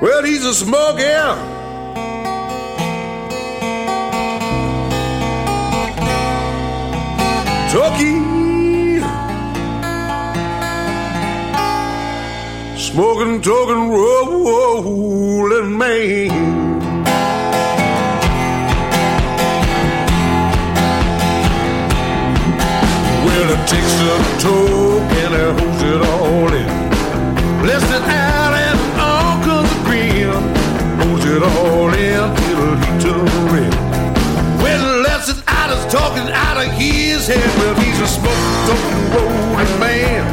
Well, he's a smoking. Turkey. Smoking, talking, rolling man. Well, it takes a toke and it holds it all in. Blessed all in, it'll heat to red. When lets it out, is talking out of his head. Well, he's a smoke, talking, rolling man.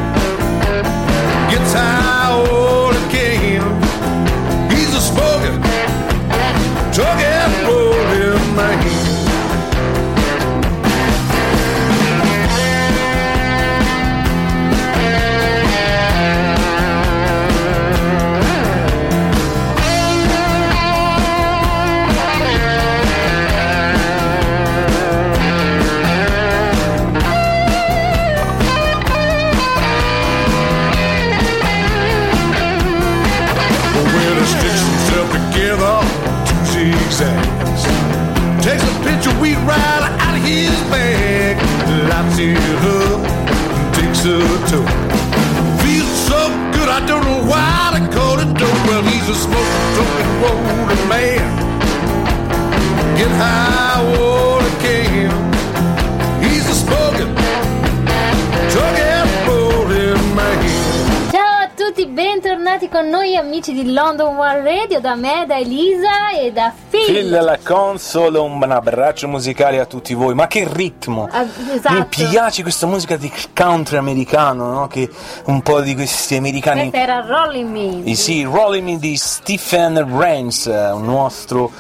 Gets high all he amici di London One Radio, da me, da Elisa e da Phil. Phil alla console, un abbraccio musicale a tutti voi. Ma che ritmo! Ah, esatto. Mi piace questa musica di country americano, no? Che un po' di questi americani. Questa era Rolling Me. Eh sì, Rolling Me di Stephen Rains, un nostro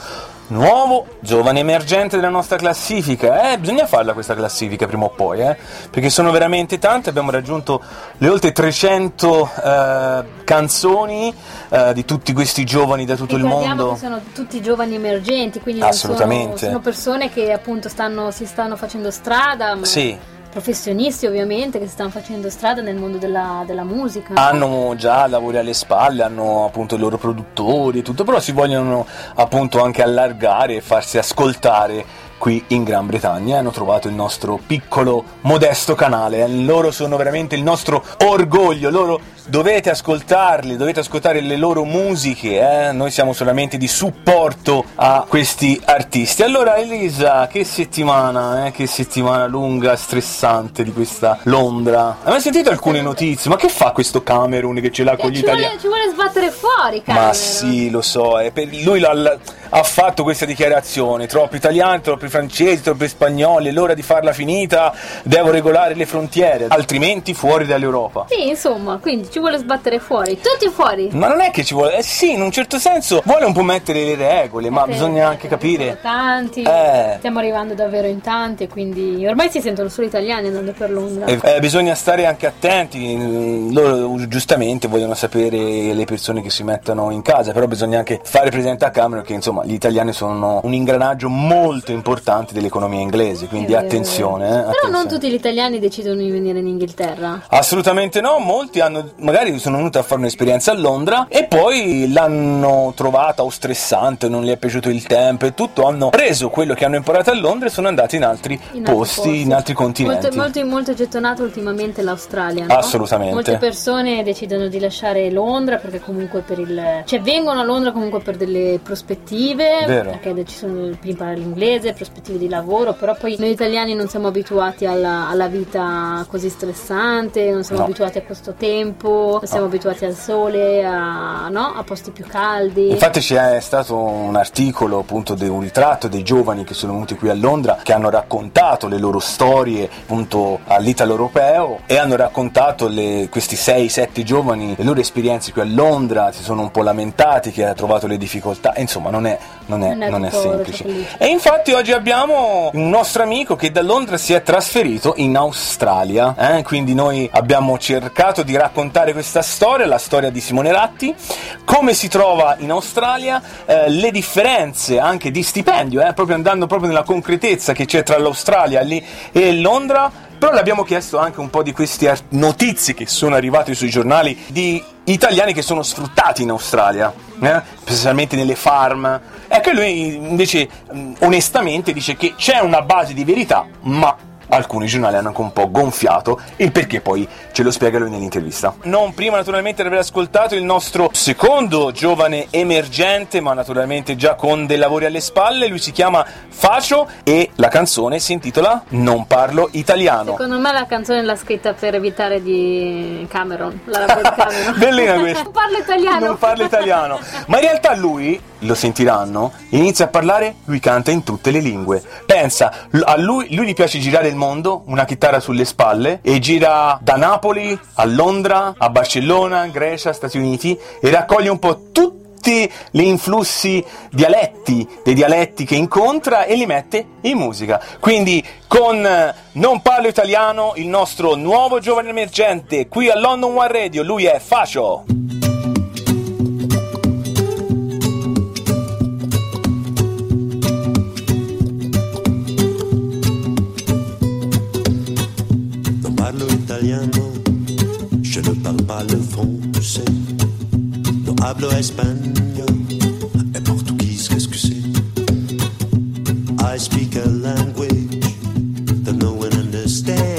nuovo giovane emergente della nostra classifica. Eh, bisogna farla questa classifica prima o poi, eh? Perché sono veramente tante, abbiamo raggiunto le oltre 300 eh, canzoni eh, di tutti questi giovani da tutto il Ricordiamo mondo. che sono tutti giovani emergenti, quindi non sono- Assolutamente. Sono, persone che appunto stanno, si stanno facendo strada, ma Sì. Professionisti ovviamente che si stanno facendo strada nel mondo della, della musica. hanno già lavori alle spalle, hanno appunto i loro produttori e tutto, però si vogliono appunto anche allargare e farsi ascoltare qui in Gran Bretagna. Hanno trovato il nostro piccolo, modesto canale. eh. Loro sono veramente il nostro orgoglio. Loro dovete ascoltarli, dovete ascoltare le loro musiche. eh. Noi siamo solamente di supporto a questi artisti. Allora, Elisa, che settimana, eh? che settimana lunga, stressante di questa Londra. Hai mai sentito alcune notizie? Ma che fa questo Camerun che ce l'ha con Eh, gli ci, italiani? ci vuole sbattere fuori, Ma Cameron. sì, lo so, è per- lui l'ha- ha fatto questa dichiarazione, troppi italiani, troppi francesi, troppi spagnoli, è l'ora di farla finita, devo regolare le frontiere, altrimenti fuori dall'Europa. Sì, insomma, quindi ci vuole sbattere fuori. Tutti fuori. Ma non è che ci vuole, eh sì, in un certo senso vuole un po' mettere le regole, ma Eh, bisogna anche capire. Tanti, Eh. stiamo arrivando davvero in tanti, quindi ormai si sentono solo italiani andando per Londra. Eh, eh, bisogna stare anche attenti, mm, loro giustamente vogliono sapere le persone che si mettono in casa, però bisogna anche fare presente a Cameron che insomma gli italiani sono un ingranaggio molto importante dell'economia inglese, quindi vero, attenzione. eh. Però non attenzione. tutti gli italiani decidono di venire in Inghilterra. Assolutamente no, molti hanno, magari sono venuti a fare un'esperienza a Londra e poi l'hanno trovata o stressante, non gli è piaciuto il tempo e tutto, hanno preso quello che hanno imparato a Londra e sono andati in altri In altri posti, in altri continenti. Molto, molto, molto gettonato ultimamente l'Australia. no? Assolutamente. Molte persone decidono di lasciare Londra perché comunque per il. cioè vengono a Londra comunque per delle prospettive. Vero. Perché ci sono per imparare l'inglese, prospettive di lavoro. Però poi noi italiani non siamo abituati alla, alla vita così stressante, non siamo No. abituati a questo tempo, non siamo abituati al sole, a, no? a posti più caldi. Infatti c'è stato un articolo appunto di un ritratto dei giovani che sono venuti qui a Londra che hanno raccontato le loro storie appunto all'italo europeo e hanno raccontato le- questi 6-7 giovani le loro esperienze qui a Londra, si sono un po' lamentati che ha trovato le difficoltà, insomma non è, non è- Non è non è semplice. E infatti oggi abbiamo un nostro amico che da Londra si è trasferito in Australia, eh? quindi noi abbiamo cercato di raccontare questa storia, la storia di Simone Ratti, come si trova in Australia, eh, le differenze anche di stipendio, eh? proprio andando proprio nella concretezza che c'è tra l'Australia lì e Londra Però le abbiamo chiesto anche un po' di queste notizie che sono arrivate sui giornali di italiani che sono sfruttati in Australia, eh? specialmente nelle farm. Ecco, lui invece onestamente dice che c'è una base di verità, ma alcuni giornali hanno anche un po' gonfiato il perché poi ce lo spiega lui nell'intervista. Non prima naturalmente di aver ascoltato il nostro secondo giovane emergente, ma naturalmente già con dei lavori alle spalle, lui si chiama Facio e la canzone si intitola Non parlo italiano. Secondo me la canzone l'ha scritta per evitare di Cameron, la Cameron. Bellina questa. non parlo italiano. Non parlo italiano. Ma in realtà lui, lo sentiranno, inizia a parlare, lui canta in tutte le lingue. Pensa, a lui, lui gli piace girare il mondo, una chitarra sulle spalle, e gira da Napoli a Londra, a Barcellona, Grecia, Stati Uniti, e raccoglie un po' tutti gli influssi dialetti, dei dialetti che incontra e li mette in musica. Quindi con eh, Non parlo italiano, il nostro nuovo giovane emergente qui a London One Radio, lui è Facio. Parlo italiano, je ne parle pas le français. Non hablo espagnol et portugais, qu'est-ce que c'est? I speak a language that no one understands.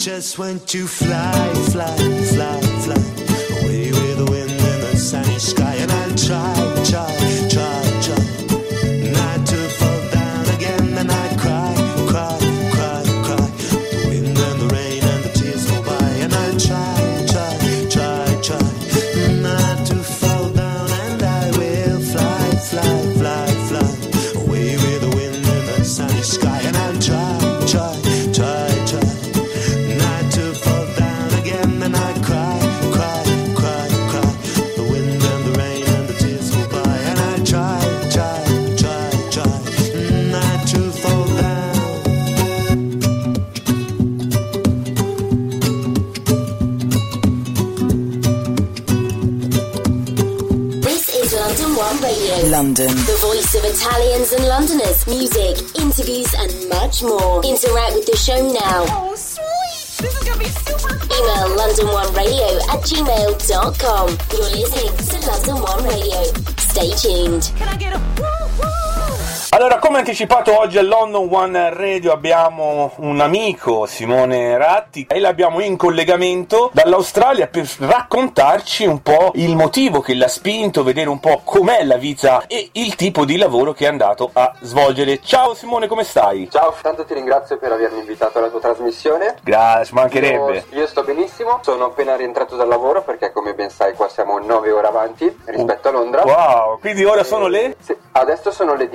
Just want to fly, fly, fly, fly London. The voice of Italians and Londoners. Music, interviews, and much more. Interact with the show now. Oh, sweet! This is gonna be super Email london1radio at gmail.com. You're listening to London One Radio. Stay tuned. Can I get a woo woo? Allora, come anticipato oggi a London One Radio abbiamo un amico, Simone Ratti, e l'abbiamo in collegamento dall'Australia per raccontarci un po' il motivo che l'ha spinto, vedere un po' com'è la vita e il tipo di lavoro che è andato a svolgere. Ciao Simone, come stai? Ciao, tanto ti ringrazio per avermi invitato alla tua trasmissione. Grazie, mancherebbe. Io, io sto benissimo, sono appena rientrato dal lavoro perché come ben sai qua siamo 9 ore avanti rispetto a Londra. Wow, quindi ora sono le? Sì, adesso sono le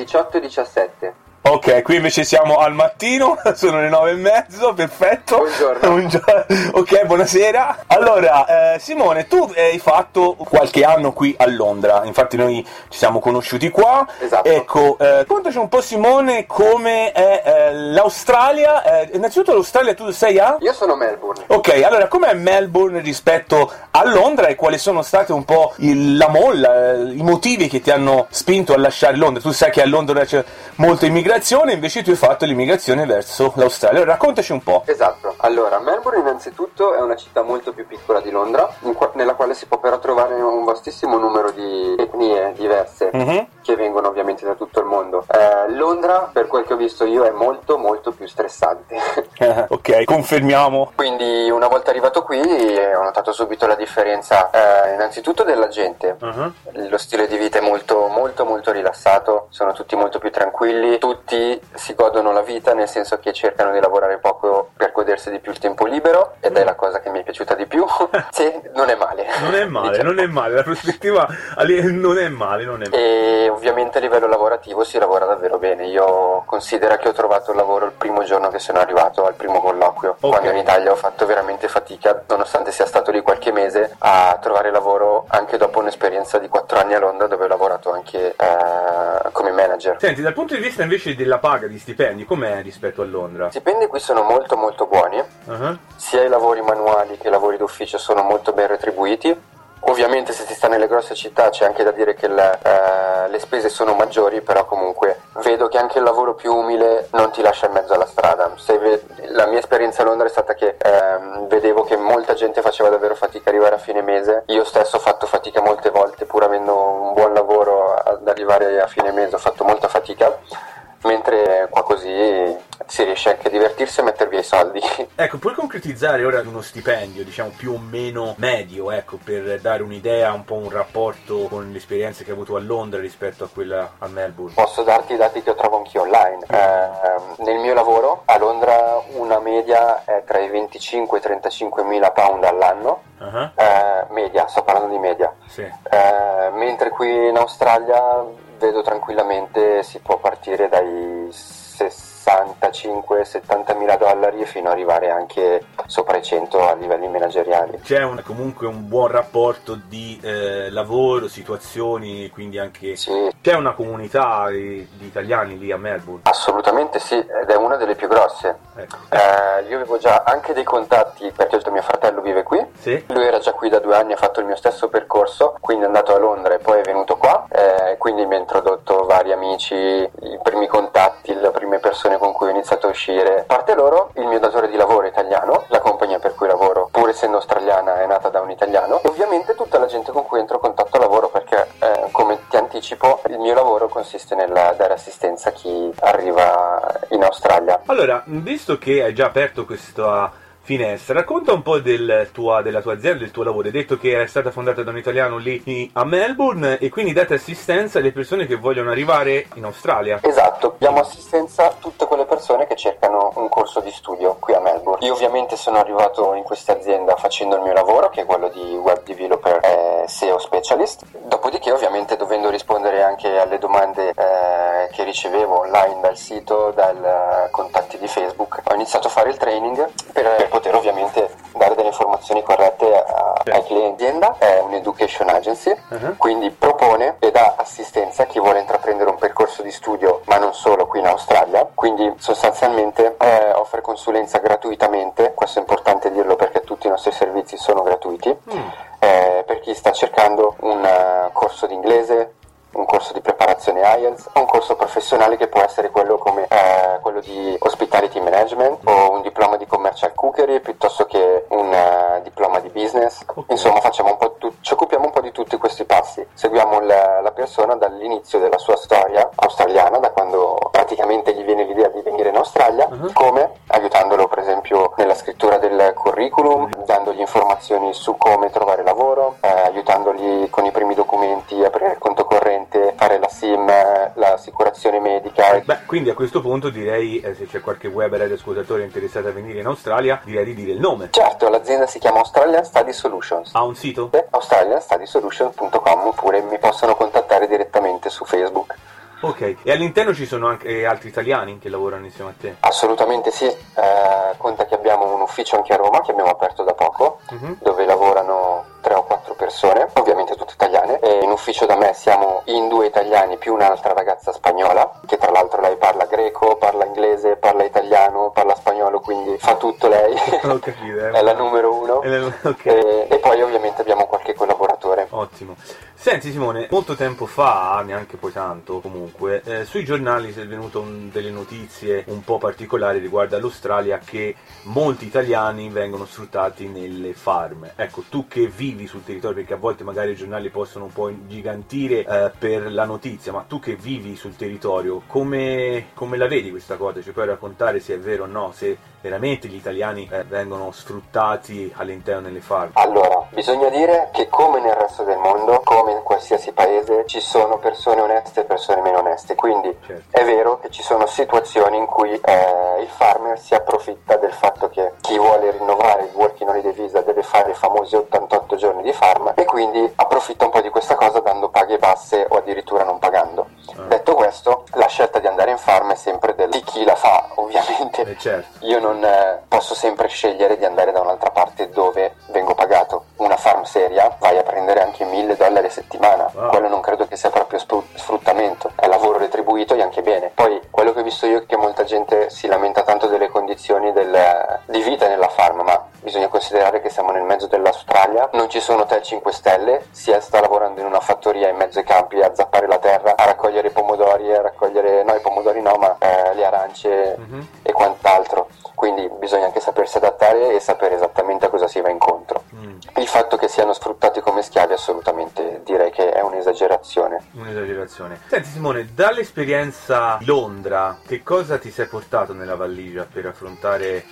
18.17. Ok, qui invece siamo al mattino, sono le nove e mezzo, perfetto. Buongiorno. Buongiorno. Ok, buonasera. Allora, eh, Simone, tu hai fatto qualche anno qui a Londra, infatti noi ci siamo conosciuti qua. Esatto. Ecco, eh, contaci un po' Simone come è eh, l'Australia. Eh, innanzitutto l'Australia tu sei a? Io sono Melbourne. Ok, allora com'è Melbourne rispetto a Londra e quali sono state un po' il- la molla, eh, i motivi che ti hanno spinto a lasciare Londra? Tu sai che a Londra c'è molta immigrazione, invece tu hai fatto l'immigrazione verso l'Australia. Raccontaci un po'. Esatto. Allora, Melbourne innanzitutto è una città molto più piccola di Londra, qua- nella quale si può però trovare un vastissimo numero di etnie diverse. Mhm. Che vengono ovviamente da tutto il mondo. Eh, Londra, per quel che ho visto io, è molto molto più stressante. Ok, confermiamo. Quindi una volta arrivato qui eh, ho notato subito la differenza eh, innanzitutto della gente. Mhm. Lo stile di vita è molto molto molto rilassato, sono tutti molto più tranquilli, tutti si godono la vita nel senso che cercano di lavorare poco per godersi di più il tempo libero ed è la cosa che mi è piaciuta di più. sì, non è male. Non è male, Diciamo. non è male, la prospettiva non è male, non è male. E ovviamente a livello lavorativo si lavora davvero bene. Io considero che ho trovato il lavoro il primo giorno che sono arrivato al primo colloquio. Ok. Quando in Italia ho fatto veramente fatica, nonostante sia stato lì qualche mese, a trovare lavoro anche dopo un'esperienza di quattro anni a Londra dove ho lavorato anche eh, come manager. Senti, dal punto di vista invece della paga di stipendi, com'è rispetto a Londra? Gli stipendi qui sono molto molto buoni, Mhm. sia i lavori manuali che i lavori d'ufficio sono molto ben retribuiti. Ovviamente se si sta nelle grosse città c'è anche da dire che la- eh, le spese sono maggiori, però comunque vedo che anche il lavoro più umile non ti lascia in mezzo alla strada. Ve- la mia esperienza a Londra è stata che ehm, vedevo che molta gente faceva davvero fatica a arrivare a fine mese. Io stesso ho fatto fatica molte volte, pur avendo un buon lavoro ad arrivare a fine mese ho fatto molta fatica. Mentre qua così si riesce anche a divertirsi e a mettere via i soldi. Ecco, puoi concretizzare ora uno stipendio, diciamo più o meno medio, ecco, per dare un'idea, un po' un rapporto con le esperienze che hai avuto a Londra rispetto a quella a Melbourne? Posso darti i dati che ho trovo anch'io online. Eh, nel mio lavoro a Londra una media è tra i 25 e i 35 mila pound all'anno. Ah, Eh, media, sto parlando di media. Sì. Eh, mentre qui in Australia vedo tranquillamente si può partire dai 65-70 mila dollari fino ad arrivare anche sopra i 100 a livelli manageriali. C'è un- comunque un buon rapporto di eh, lavoro, situazioni, quindi anche Sì, c'è una comunità di, di italiani lì a Melbourne. assolutamente sì, ed è una delle più grosse. Ecco. Eh, io avevo già anche dei contatti perché mio fratello vive qui. Sì? Lui era già qui da due anni, ha fatto il mio stesso percorso, quindi è andato a Londra e poi è venuto qua. eh, quindi mi ha introdotto vari amici, i primi contatti, le prime persone con cui ho iniziato a uscire. A parte loro, il mio datore di lavoro italiano, la compagnia per cui lavoro, pur essendo australiana, è nata da un italiano. E ovviamente tutta la gente con cui entro in contatto lavoro perché, eh, come ti anticipo, il mio lavoro consiste nel dare assistenza a chi arriva in Australia. Allora, visto che hai già aperto questa finestra, racconta un po' del tua- della tua azienda, del tuo lavoro. Hai detto che è stata fondata da un italiano lì a Melbourne e quindi date assistenza alle persone che vogliono arrivare in Australia. Esatto, diamo assistenza a tutte quelle persone che cercano un corso di studio qui a Melbourne. Io ovviamente sono arrivato in questa azienda facendo il mio lavoro, che è quello di web developer e SEO specialist. Dopodiché, ovviamente, dovendo rispondere anche alle domande eh, che ricevevo online dal sito, dai contatti di Facebook, ho iniziato a fare il training per poter ovviamente dare delle informazioni corrette a- ai clienti. L'azienda è un education agency, Mhm. quindi propone e dà assistenza a chi vuole intraprendere un percorso di studio, ma non solo qui in Australia. Quindi sostanzialmente eh, offre consulenza gratuitamente, questo è importante dirlo perché tutti i nostri servizi sono gratuiti, eh, per chi sta cercando un eh, corso di inglese, un corso di preparazione IELTS un corso professionale che può essere quello come eh, quello di hospitality management o un diploma di commercial cookery piuttosto che un eh, diploma di business. Insomma, facciamo un po' tu- ci occupiamo un po' di tutti questi passi. Seguiamo la, la persona dall'inizio della sua storia australiana, da quando praticamente gli viene l'idea di venire in Australia, come aiutandolo per esempio nella scrittura del curriculum, dandogli informazioni su come trovare lavoro, eh, aiutandogli con i primi documenti, aprire il conto corrente, fare la SIM, l'assicurazione medica. Beh, quindi a questo punto direi, eh, se c'è qualche web radio ascoltatore interessato a venire in Australia, direi di dire il nome. Certo, l'azienda si chiama Australian Study Solutions. Ha un sito? australianstudysolutions.com oppure mi possono contattare direttamente su Facebook. Ok, e all'interno ci sono anche altri italiani che lavorano insieme a te? Assolutamente sì, eh, conta che abbiamo un ufficio anche a Roma che abbiamo aperto da poco, Mhm. dove lavorano tre o quattro persone, ovviamente tutte italiane, e in ufficio da me siamo in due italiani più un'altra ragazza spagnola, che tra l'altro lei parla greco, parla inglese, parla italiano, parla spagnolo, quindi fa tutto lei, capito, eh. è la numero uno. È la- ok. E, e poi ovviamente abbiamo qualche collaboratore. Ottimo. Senti Simone, molto tempo fa, neanche poi tanto comunque, eh, sui giornali si è venuto un- delle notizie un po' particolari riguardo all'Australia che molti italiani vengono sfruttati nelle farm. Ecco, tu che vivi sul territorio, perché a volte magari i giornali possono un po' ingigantire eh, per la notizia, ma tu che vivi sul territorio, come, come la vedi questa cosa? Ci puoi raccontare se è vero o no, se veramente gli italiani eh, vengono sfruttati all'interno delle farm? Allora, bisogna dire che come nel resto del mondo, come in qualsiasi paese, ci sono persone oneste e persone meno oneste. Quindi Certo. è vero che ci sono situazioni in cui eh, il farmer si approfitta del fatto che chi vuole rinnovare il working holiday visa deve fare i famosi 88 giorni di farm e quindi approfitta un po' di questa cosa dando paghe basse o addirittura non pagando. Detto questo, la scelta di andare in farm è sempre del- di chi la fa, ovviamente. Eh, certo. Io non eh, posso sempre scegliere di andare da un'altra parte dove vengo pagato. Una farm seria vai a prendere anche 1000 dollari a settimana. Wow. Quello non credo che sia proprio sfruttamento, è lavoro retribuito e anche bene. Poi quello che ho visto io è che molta gente si lamenta tanto delle condizioni del- di vita nella farm, ma bisogna considerare che siamo nel mezzo dell'Australia, non ci sono hotel 5 stelle, si sta lavorando in una fattoria in mezzo ai campi a zappare la terra, a raccogliere i pomodori, a raccogliere, no i pomodori no, ma eh, le arance Mhm. e quant'altro. Quindi bisogna anche sapersi adattare e sapere esattamente a cosa si va incontro. Mm. Il fatto che siano sfruttati come schiavi assolutamente direi che è un'esagerazione. Un'esagerazione. Senti Simone, dall'esperienza di Londra, che cosa ti sei portato nella valigia per affrontare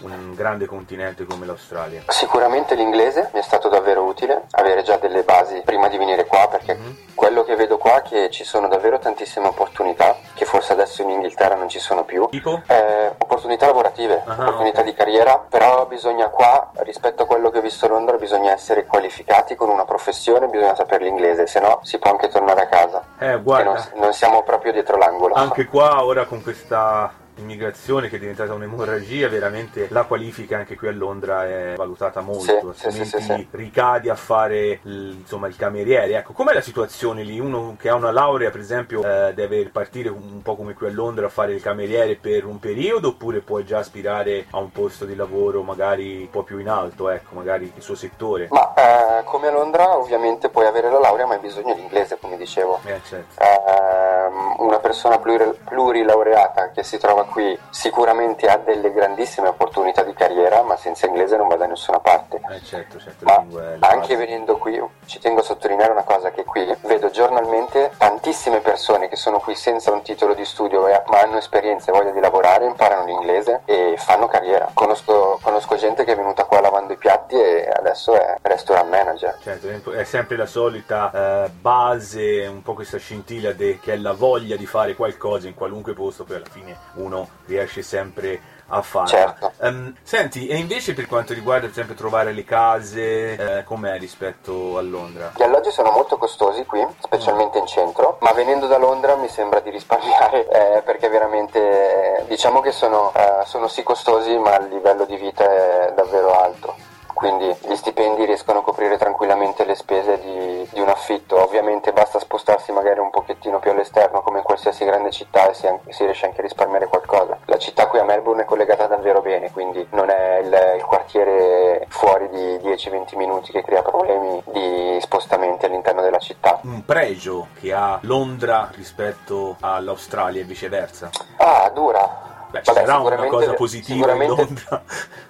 un grande continente come l'Australia? Sicuramente l'inglese mi è stato davvero utile, avere già delle basi prima di venire qua perché Mhm. quello che vedo qua è che ci sono davvero tantissime opportunità che forse adesso in Inghilterra non ci sono più. Tipo? Eh, opportunità lavorative, Ah, opportunità ok. di carriera, però bisogna qua, rispetto a quello che ho visto a Londra, bisogna essere qualificati con una professione, bisogna sapere l'inglese, se no si può anche tornare a casa. Eh, guarda, non, non siamo proprio dietro l'angolo. anche qua ora con questa immigrazione che è diventata un'emorragia, veramente la qualifica anche qui a Londra è valutata molto, Sì, altrimenti sì, sì, ricadi a fare insomma, il cameriere. Ecco, com'è la situazione lì? Uno che ha una laurea, per esempio, eh, deve partire un po' come qui a Londra a fare il cameriere per un periodo oppure può già aspirare a un posto di lavoro magari un po' più in alto, ecco, magari il suo settore? Ma eh, come a Londra ovviamente puoi avere la laurea ma hai bisogno di inglese come dicevo. Eh, certo. Ehm, una persona pluri- plurilaureata che si trova qui sicuramente ha delle grandissime opportunità di carriera ma senza inglese non va da nessuna parte. Eh, certo, certo, Ma anche base. venendo qui, ci tengo a sottolineare una cosa che qui vedo giornalmente tantissime persone che sono qui senza un titolo di studio ma hanno esperienza e voglia di lavorare, imparano l'inglese e fanno carriera. Conosco, conosco gente che è venuta qua lavando i piatti e adesso è restaurant manager. Certo, è sempre la solita eh, base, un po' questa scintilla de- che è la voglia di fare qualcosa in qualunque posto, poi alla fine uno riesce sempre a farla. Certo. Ehm, senti, e invece per quanto riguarda per esempio trovare le case, eh, com'è rispetto a Londra? Gli alloggi sono molto costosi qui, specialmente in centro, ma venendo da Londra mi sembra di risparmiare eh, perché veramente eh, diciamo che sono, eh, sono sì costosi ma il livello di vita è davvero alto. Quindi gli stipendi riescono a coprire tranquillamente le spese di, di un affitto. Ovviamente basta spostarsi magari un pochettino più all'esterno come in qualsiasi grande città e si, si riesce anche a risparmiare qualcosa. La città qui a Melbourne è collegata davvero bene, quindi non è il, il quartiere fuori di 10-20 minuti che crea problemi di spostamenti all'interno della città. Un pregio che ha Londra rispetto all'Australia e viceversa? Ah, dura. Beh, ci Vabbè, sarà una cosa positiva in Londra.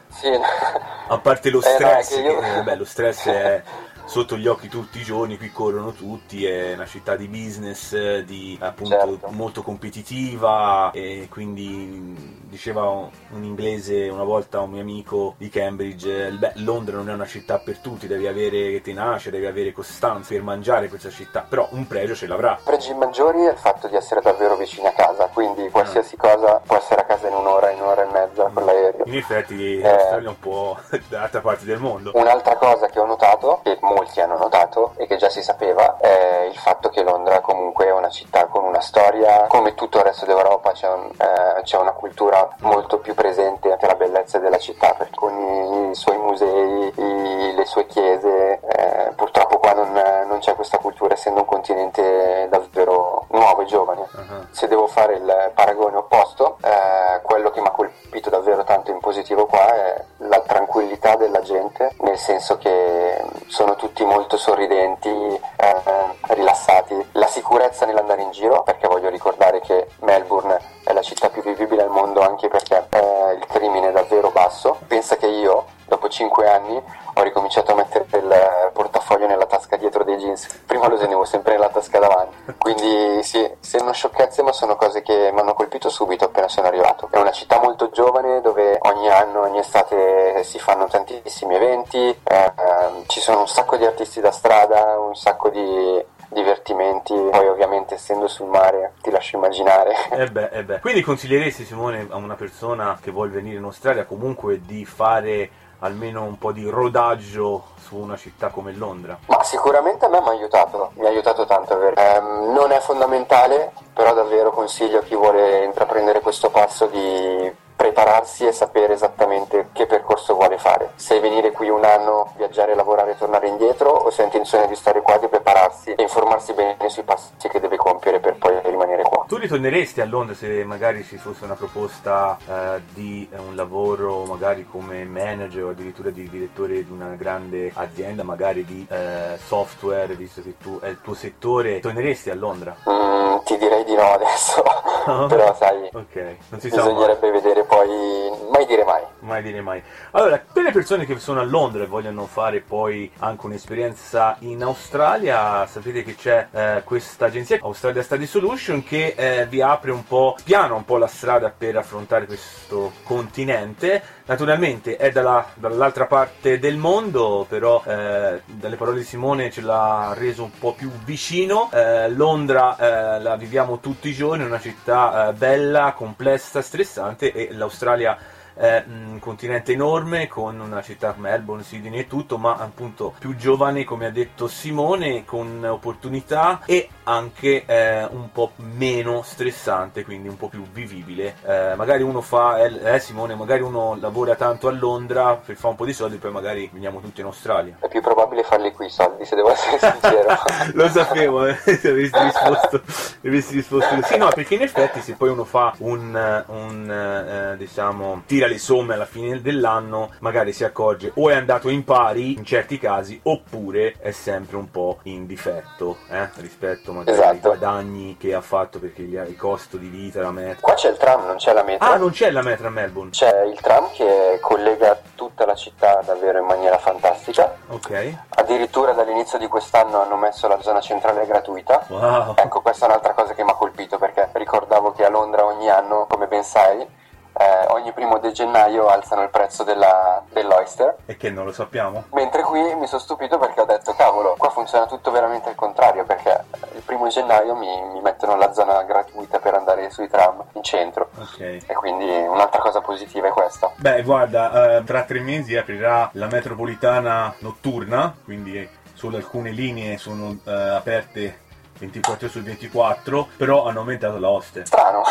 Sì. A parte lo Eh, no, stress, che io- che, eh, beh, lo stress è sotto gli occhi tutti i giorni, qui corrono tutti, è una città di business, di, appunto Certo. molto competitiva e quindi diceva un inglese una volta un mio amico di Cambridge, eh, beh, Londra non è una città per tutti, devi avere tenacia, devi avere costanza per mangiare questa città, però un pregio ce l'avrà. Pregi maggiori è il fatto di essere davvero vicini a casa, quindi qualsiasi cosa può essere a casa in un'ora, in un'ora e mezza con l'aereo. In effetti Eh. l'Australia è un po' dall'altra parte del mondo. Un'altra cosa che ho notato, che molti molti hanno notato e che già si sapeva è il fatto che Londra comunque è una città con una storia, come tutto il resto d'Europa c'è, un- eh, c'è una cultura molto più presente anche la bellezza della città con i, i suoi musei, i- le sue chiese, eh, purtroppo qua non, non c'è questa cultura essendo un continente davvero nuovo e giovane. Se devo fare il paragone opposto, eh, quello che mi ha colpito davvero tanto in positivo qua è la tranquillità della gente, nel senso che sono tutti molto sorridenti, eh, rilassati, la sicurezza nell'andare in giro, perché voglio ricordare che Melbourne è la città più vivibile al mondo anche perché eh, il crimine è davvero basso. Pensa che io, dopo 5 anni, ho ricominciato a mettere il portafoglio nella tasca dietro dei jeans. Prima lo tenevo sempre nella tasca davanti. Quindi sì, sembrano sciocchezze, ma sono cose che mi hanno colpito subito appena sono arrivato. È una città molto giovane dove ogni anno, ogni estate si fanno tantissimi eventi, eh, ehm, ci sono un sacco di artisti da strada, un sacco di divertimenti. Poi ovviamente essendo sul mare ti lascio immaginare. Eh beh, eh beh. Quindi consiglieresti, Simone, a una persona che vuole venire in Australia comunque di fare almeno un po' di rodaggio su una città come Londra? Ma sicuramente a me mi ha aiutato, mi ha aiutato tanto. Ehm, non è fondamentale, però davvero consiglio a chi vuole intraprendere questo passo di prepararsi e sapere esattamente che percorso vuole fare. Se venire qui un anno, viaggiare, lavorare e tornare indietro, o se ha intenzione di stare qua, di prepararsi e informarsi bene sui passi che deve compiere per poi rimanere qua. Tu ritorneresti a Londra se magari ci fosse una proposta eh, di un lavoro magari come manager o addirittura di direttore di una grande azienda, magari di eh, software, visto che tu è il tuo settore, torneresti a Londra? Mm, ti direi di no adesso, però sai, Ok, non si bisognerebbe vedere poi, mai dire mai. Mai dire mai. Allora, per le persone che sono a Londra e vogliono fare poi anche un'esperienza in Australia, sapete che c'è eh, questa agenzia Australia Study Solution che eh, vi apre un po', piana un po' la strada per affrontare questo continente. Naturalmente è dalla- dall'altra parte del mondo, però eh, dalle parole di Simone ce l'ha reso un po' più vicino. Eh, Londra eh, la viviamo tutti i giorni, è una città eh, bella, complessa, stressante e l'Australia è un continente enorme con una città Melbourne, Sydney e tutto, ma appunto più giovane, come ha detto Simone, con opportunità e anche eh, un po' meno stressante, quindi un po' più vivibile. Eh, magari uno fa, eh, eh, Simone, magari uno lavora tanto a Londra per fare un po' di soldi, poi magari veniamo tutti in Australia. È più probabile farli qui i soldi, se devo essere sincero. Lo sapevo, eh, se avessi risposto, avessi risposto così. No, perché in effetti se poi uno fa un, un, eh, diciamo, tira le somme alla fine dell'anno, magari si accorge o è andato in pari in certi casi, oppure è sempre un po' in difetto, eh, rispetto magari ai Esatto. guadagni che ha fatto perché gli- il costo di vita, la metro. Qua c'è il tram, non c'è la metro. Ah, non c'è la metro a Melbourne. C'è il tram che collega tutta la città davvero in maniera fantastica. Ok. Addirittura dall'inizio di quest'anno hanno messo la zona centrale gratuita. Wow. Ecco, questa è un'altra cosa che mi ha colpito perché ricordavo che a Londra ogni anno, come ben sai, eh, ogni primo di gennaio alzano il prezzo della- dell'Oyster. E che non lo sappiamo? Mentre qui mi sono stupito perché ho detto, cavolo, qua funziona tutto veramente al contrario, perché il primo gennaio mi, mi mettono la zona gratuita per andare sui tram in centro. Ok. E quindi un'altra cosa positiva è questa. Beh, guarda, eh, tra tre mesi aprirà la metropolitana notturna, quindi solo alcune linee sono eh, aperte 24 su 24, però hanno aumentato la hoste. Strano.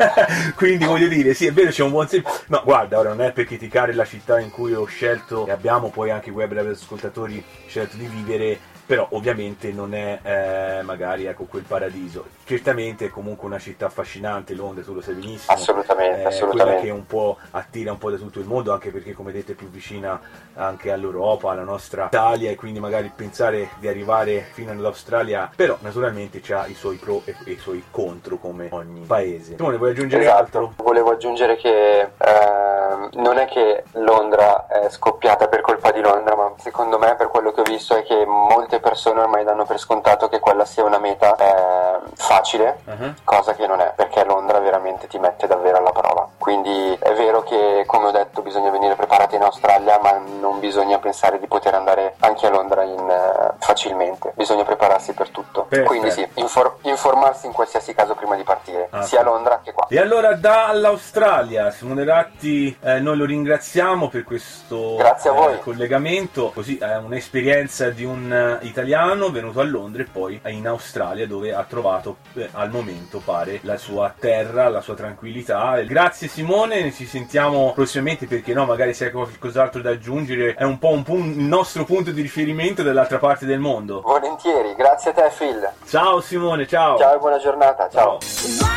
quindi voglio dire, sì, è vero, c'è un buon senso. No, guarda, ora non è per criticare la città in cui ho scelto, e abbiamo poi anche web ascoltatori scelto di vivere, però ovviamente non è eh, magari ecco quel paradiso. Certamente è comunque una città affascinante, Londra, tu lo sai benissimo. Assolutamente, Eh, assolutamente. Quella che un po' attira un po' da tutto il mondo, anche perché come detto è più vicina anche all'Europa, alla nostra Italia, e quindi magari pensare di arrivare fino all'Australia, però naturalmente ha i suoi pro e, e i suoi contro come ogni paese. Simone, vuoi aggiungere Esatto. altro? Volevo aggiungere che ehm, non è che Londra è scoppiata per colpa di Londra, ma secondo me per quello che ho visto è che molte persone ormai danno per scontato che quella sia una meta eh, facile, Mhm. cosa che non è, perché Londra veramente ti mette davvero alla prova. Quindi è vero che, come ho detto, bisogna venire preparati in Australia, ma non bisogna pensare di poter andare anche a Londra in, eh, facilmente. Bisogna prepararsi per tutto. Perfetto. Quindi sì, infor- informarsi in qualsiasi caso prima di partire, Ah, sia a. Londra che qua. E allora dall'Australia, Simone Ratti, eh, noi lo ringraziamo per questo eh, collegamento, così è un'esperienza di un eh, italiano venuto a Londra e poi in Australia dove ha trovato eh, al momento pare la sua terra, la sua tranquillità. Grazie Simone, ci sentiamo prossimamente perché no, magari se hai qualcos'altro da aggiungere, è un po' un pun- il nostro punto di riferimento dall'altra parte del mondo. Volentieri, grazie a te Phil. Ciao Simone, ciao. Ciao e buona giornata, ciao. Watch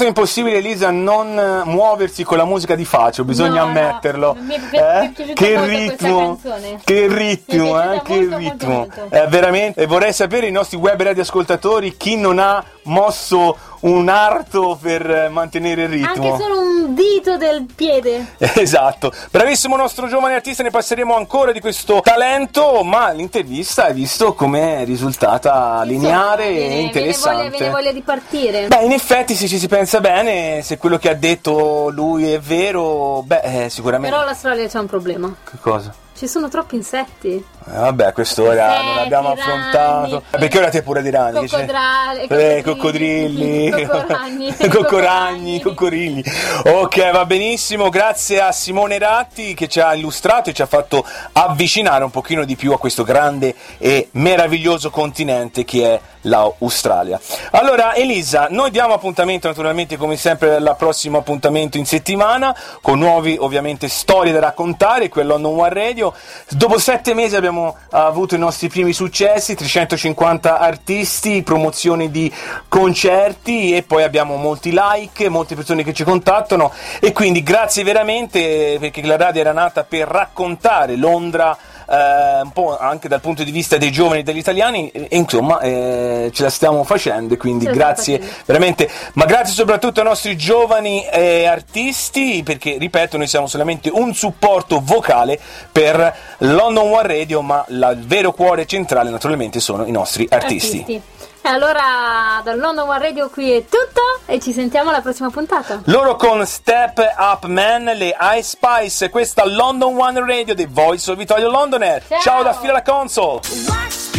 stato impossibile, Elisa, non eh, muoversi con la musica di Facio, bisogna No, no, ammetterlo. mi è pi- mi è piaciuta Che molto ritmo, che ritmo, eh, che molto, molto, ritmo. molto. Eh, veramente, e vorrei sapere i nostri web radioascoltatori chi non ha mosso un arto per eh, mantenere il ritmo. Anche solo un dito del piede. Esatto, bravissimo nostro giovane artista, ne passeremo ancora di questo talento, ma l'intervista hai visto come è risultata lineare Insomma, e viene- interessante. Viene voglia, voglia di partire. Beh, in effetti se ci si pensa bene, se quello che ha detto lui è vero, beh, eh, sicuramente... Però l'Australia c'è un problema. Che cosa? Ci sono troppi insetti. Eh, vabbè, a quest'ora non Insetti, abbiamo ragni. affrontato. Eh, Perché ora ti hai pure di c'è? Coccodrali, Eh, coccodrilli, coccodrilli, coccoragni, coccoragni, coccorilli. Ok, va benissimo. Grazie a Simone Ratti che ci ha illustrato e ci ha fatto avvicinare un pochino di più a questo grande e meraviglioso continente che è l'Australia. Allora, Elisa, noi diamo appuntamento naturalmente come sempre al prossimo appuntamento in settimana con nuovi ovviamente storie da raccontare qui a London One Radio. Dopo sette mesi abbiamo avuto i nostri primi successi, 350 artisti, promozioni di concerti e poi abbiamo molti like, molte persone che ci contattano e quindi grazie veramente perché la radio era nata per raccontare Londra eh, un po' anche dal punto di vista dei giovani e degli italiani e insomma eh, ce la stiamo facendo e quindi Ce grazie veramente. Ma grazie soprattutto ai nostri giovani eh, artisti perché ripeto noi siamo solamente un supporto vocale per London One Radio ma la- il vero cuore centrale naturalmente sono i nostri artisti. E allora dal London One Radio qui è tutto e ci sentiamo alla prossima puntata. Loro con Step Up Man, le Ice Spice, questa London One Radio dei Voice of Vittorio Londoner. Ciao. Ciao da Fila la Console.